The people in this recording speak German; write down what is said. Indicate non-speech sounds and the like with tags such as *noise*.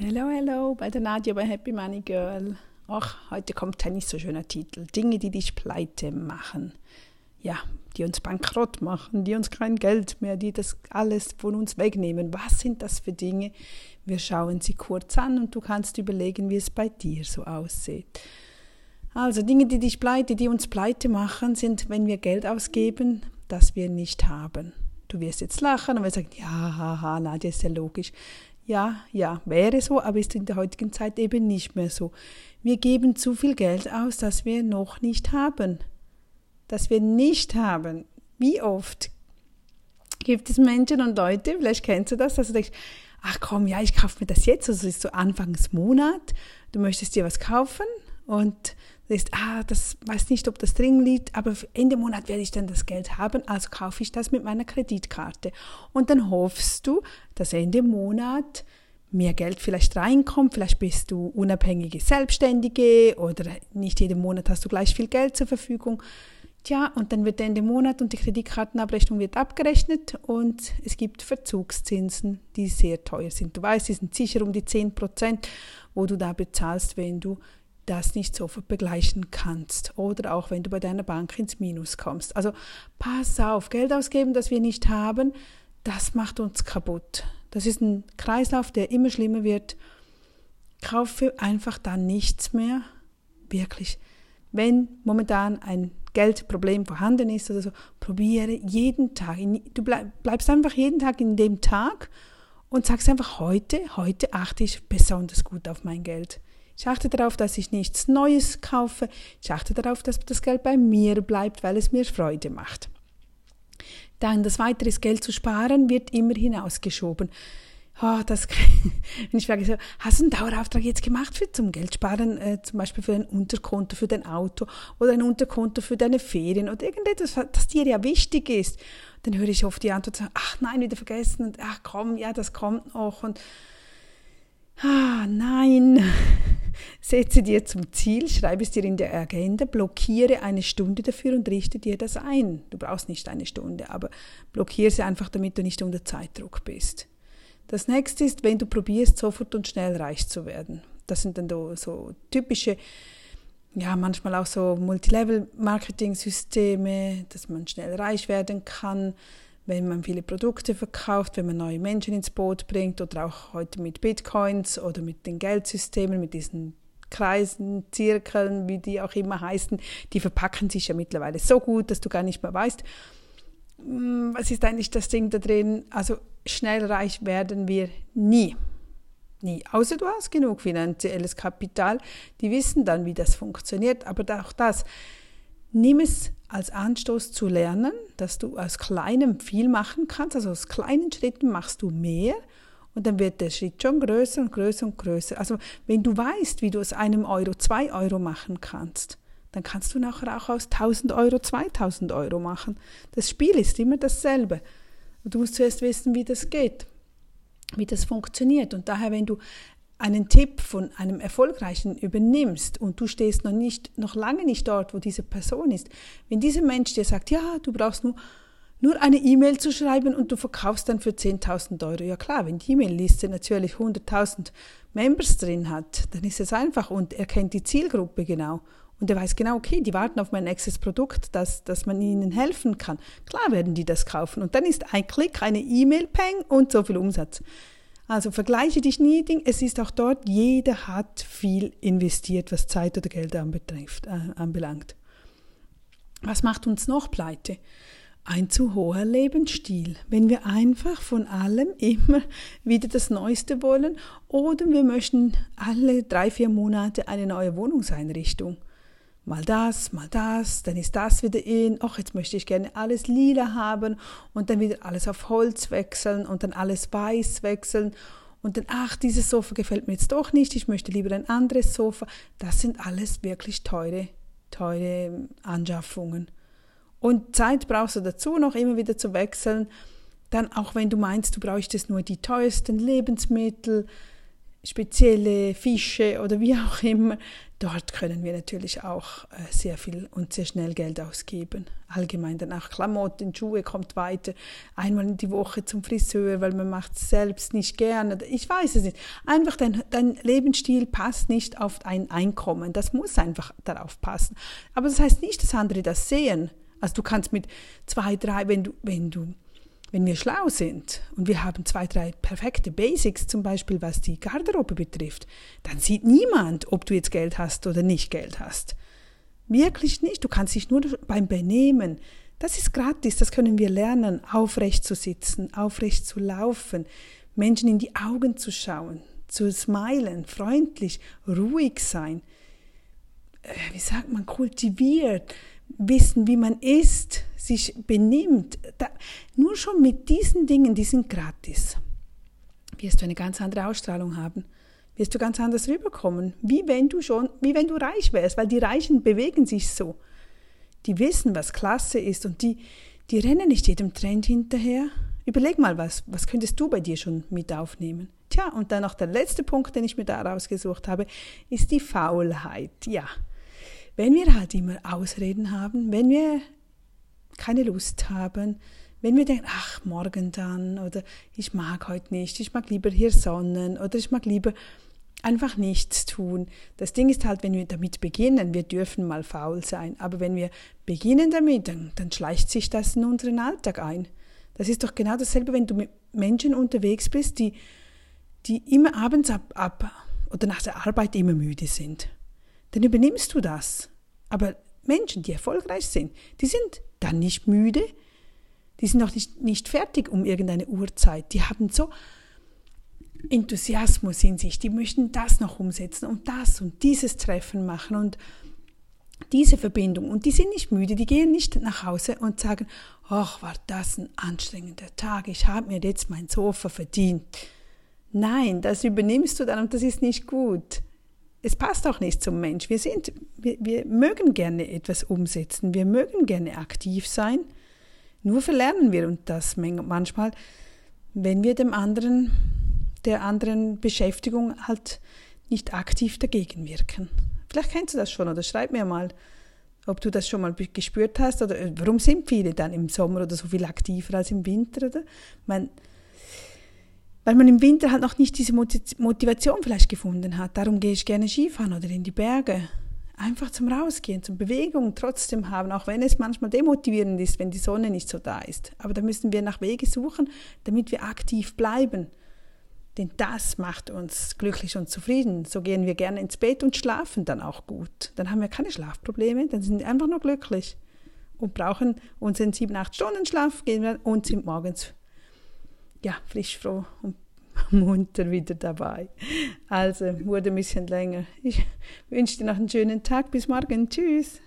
Hello, hello, bei der Nadja bei Happy Money Girl. Ach, heute kommt ein nicht so schöner Titel. Dinge, die dich pleite machen. Ja, die uns bankrott machen, die uns kein Geld mehr, die das alles von uns wegnehmen. Was sind das für Dinge? Wir schauen sie kurz an und du kannst überlegen, wie es bei dir so aussieht. Also Dinge, die dich pleite, die uns pleite machen, sind, wenn wir Geld ausgeben, das wir nicht haben. Du wirst jetzt lachen und wir sagen, ja, haha, Nadja, ist ja logisch. Ja, ja, wäre so, aber ist in der heutigen Zeit eben nicht mehr so. Wir geben zu viel Geld aus, das wir noch nicht haben. Das wir nicht haben. Wie oft gibt es Menschen und Leute, vielleicht kennst du das, dass du denkst, ach komm, ja, ich kaufe mir das jetzt, also es ist so Anfangsmonat, du möchtest dir was kaufen und ist, ah, das weiß nicht, ob das drin liegt, aber Ende Monat werde ich dann das Geld haben, also kaufe ich das mit meiner Kreditkarte. Und dann hoffst du, dass Ende Monat mehr Geld vielleicht reinkommt, vielleicht bist du unabhängige Selbstständige oder nicht jeden Monat hast du gleich viel Geld zur Verfügung. Tja, und dann wird Ende Monat und die Kreditkartenabrechnung wird abgerechnet und es gibt Verzugszinsen, die sehr teuer sind. Du weißt, die sind sicher um die 10 Prozent, wo du da bezahlst, wenn du das nicht sofort begleichen kannst oder auch wenn du bei deiner Bank ins Minus kommst. Also pass auf, Geld ausgeben, das wir nicht haben, das macht uns kaputt. Das ist ein Kreislauf, der immer schlimmer wird. Kaufe einfach dann nichts mehr. Wirklich. Wenn momentan ein Geldproblem vorhanden ist oder so, probiere jeden Tag. Du bleibst einfach jeden Tag in dem Tag und sagst einfach heute, heute achte ich besonders gut auf mein Geld. Ich achte darauf, dass ich nichts Neues kaufe. Ich achte darauf, dass das Geld bei mir bleibt, weil es mir Freude macht. Dann das weitere Geld zu sparen wird immer hinausgeschoben. Oh, das, *laughs* wenn ich frage, so, hast du einen Dauerauftrag jetzt gemacht für zum Geldsparen, äh, zum Beispiel für ein Unterkonto für dein Auto oder ein Unterkonto für deine Ferien oder irgendetwas, das dir ja wichtig ist? Dann höre ich oft die Antwort, ach nein, wieder vergessen und ach komm, ja, das kommt noch und ah, nein. Setze dir zum Ziel, schreibe es dir in der Agenda, blockiere eine Stunde dafür und richte dir das ein. Du brauchst nicht eine Stunde, aber blockiere sie einfach, damit du nicht unter Zeitdruck bist. Das nächste ist, wenn du probierst, sofort und schnell reich zu werden. Das sind dann so typische, ja, manchmal auch so Multilevel-Marketing-Systeme, dass man schnell reich werden kann wenn man viele Produkte verkauft, wenn man neue Menschen ins Boot bringt oder auch heute mit Bitcoins oder mit den Geldsystemen, mit diesen Kreisen, Zirkeln, wie die auch immer heißen, die verpacken sich ja mittlerweile so gut, dass du gar nicht mehr weißt, hm, was ist eigentlich das Ding da drin. Also schnell reich werden wir nie. Nie. Außer du hast genug finanzielles Kapital. Die wissen dann, wie das funktioniert. Aber auch das, nimm es als Anstoß zu lernen, dass du aus kleinem viel machen kannst. Also aus kleinen Schritten machst du mehr und dann wird der Schritt schon größer und größer und größer. Also wenn du weißt, wie du aus einem Euro zwei Euro machen kannst, dann kannst du nachher auch aus 1000 Euro 2000 Euro machen. Das Spiel ist immer dasselbe. Du musst zuerst wissen, wie das geht, wie das funktioniert. Und daher, wenn du einen Tipp von einem Erfolgreichen übernimmst und du stehst noch nicht, noch lange nicht dort, wo diese Person ist, wenn dieser Mensch dir sagt, ja, du brauchst nur, nur eine E-Mail zu schreiben und du verkaufst dann für 10.000 Euro. Ja klar, wenn die E-Mail-Liste natürlich 100.000 Members drin hat, dann ist es einfach und er kennt die Zielgruppe genau. Und er weiß genau, okay, die warten auf mein nächstes Produkt, dass, dass man ihnen helfen kann. Klar werden die das kaufen. Und dann ist ein Klick, eine E-Mail, peng und so viel Umsatz. Also vergleiche dich nie, es ist auch dort, jeder hat viel investiert, was Zeit oder Geld anbetrifft, äh, anbelangt. Was macht uns noch pleite? Ein zu hoher Lebensstil. Wenn wir einfach von allem immer wieder das Neueste wollen oder wir möchten alle drei, vier Monate eine neue Wohnungseinrichtung mal das, mal das, dann ist das wieder in, ach, jetzt möchte ich gerne alles lila haben und dann wieder alles auf Holz wechseln und dann alles weiß wechseln und dann, ach, dieses Sofa gefällt mir jetzt doch nicht, ich möchte lieber ein anderes Sofa. Das sind alles wirklich teure, teure Anschaffungen. Und Zeit brauchst du dazu noch immer wieder zu wechseln. Dann auch wenn du meinst, du bräuchtest nur die teuersten Lebensmittel, spezielle Fische oder wie auch immer. Dort können wir natürlich auch äh, sehr viel und sehr schnell Geld ausgeben. Allgemein dann auch Klamotten, Schuhe kommt weiter. Einmal in die Woche zum Friseur, weil man macht es selbst nicht gerne. Ich weiß es nicht. Einfach dein, dein Lebensstil passt nicht auf ein Einkommen. Das muss einfach darauf passen. Aber das heißt nicht, dass andere das sehen. Also du kannst mit zwei, drei, wenn du, wenn du wenn wir schlau sind und wir haben zwei, drei perfekte Basics, zum Beispiel was die Garderobe betrifft, dann sieht niemand, ob du jetzt Geld hast oder nicht Geld hast. Wirklich nicht. Du kannst dich nur beim Benehmen. Das ist gratis, das können wir lernen, aufrecht zu sitzen, aufrecht zu laufen, Menschen in die Augen zu schauen, zu smilen, freundlich, ruhig sein. Äh, wie sagt man, kultiviert, wissen, wie man ist, sich benimmt. Da, nur schon mit diesen Dingen, die sind gratis, wirst du eine ganz andere Ausstrahlung haben. Wirst du ganz anders rüberkommen, wie wenn du schon, wie wenn du reich wärst, weil die Reichen bewegen sich so. Die wissen, was klasse ist und die, die rennen nicht jedem Trend hinterher. Überleg mal, was, was könntest du bei dir schon mit aufnehmen? Tja, und dann noch der letzte Punkt, den ich mir da rausgesucht habe, ist die Faulheit. Ja, wenn wir halt immer Ausreden haben, wenn wir keine Lust haben, wenn wir denken, ach, morgen dann oder ich mag heute nicht, ich mag lieber hier sonnen oder ich mag lieber einfach nichts tun. Das Ding ist halt, wenn wir damit beginnen, wir dürfen mal faul sein, aber wenn wir beginnen damit, dann, dann schleicht sich das in unseren Alltag ein. Das ist doch genau dasselbe, wenn du mit Menschen unterwegs bist, die, die immer abends ab, ab oder nach der Arbeit immer müde sind dann übernimmst du das. Aber Menschen, die erfolgreich sind, die sind dann nicht müde, die sind noch nicht, nicht fertig um irgendeine Uhrzeit, die haben so Enthusiasmus in sich, die möchten das noch umsetzen und das und dieses Treffen machen und diese Verbindung. Und die sind nicht müde, die gehen nicht nach Hause und sagen, ach, war das ein anstrengender Tag, ich habe mir jetzt mein Sofa verdient. Nein, das übernimmst du dann und das ist nicht gut es passt auch nicht zum Mensch. Wir sind, wir, wir mögen gerne etwas umsetzen, wir mögen gerne aktiv sein. Nur verlernen wir und das manchmal, wenn wir dem anderen, der anderen Beschäftigung halt nicht aktiv dagegen wirken. Vielleicht kennst du das schon oder schreib mir mal, ob du das schon mal gespürt hast oder warum sind viele dann im Sommer oder so viel aktiver als im Winter oder? Ich weil man im Winter halt noch nicht diese Motivation vielleicht gefunden hat. Darum gehe ich gerne Skifahren oder in die Berge. Einfach zum Rausgehen, zum Bewegung trotzdem haben, auch wenn es manchmal demotivierend ist, wenn die Sonne nicht so da ist. Aber da müssen wir nach Wege suchen, damit wir aktiv bleiben. Denn das macht uns glücklich und zufrieden. So gehen wir gerne ins Bett und schlafen dann auch gut. Dann haben wir keine Schlafprobleme, dann sind wir einfach nur glücklich und brauchen unseren 7-8 Stunden Schlaf gehen wir und sind morgens ja, frisch, froh und *laughs* munter wieder dabei. Also wurde ein bisschen länger. Ich wünsche dir noch einen schönen Tag. Bis morgen. Tschüss.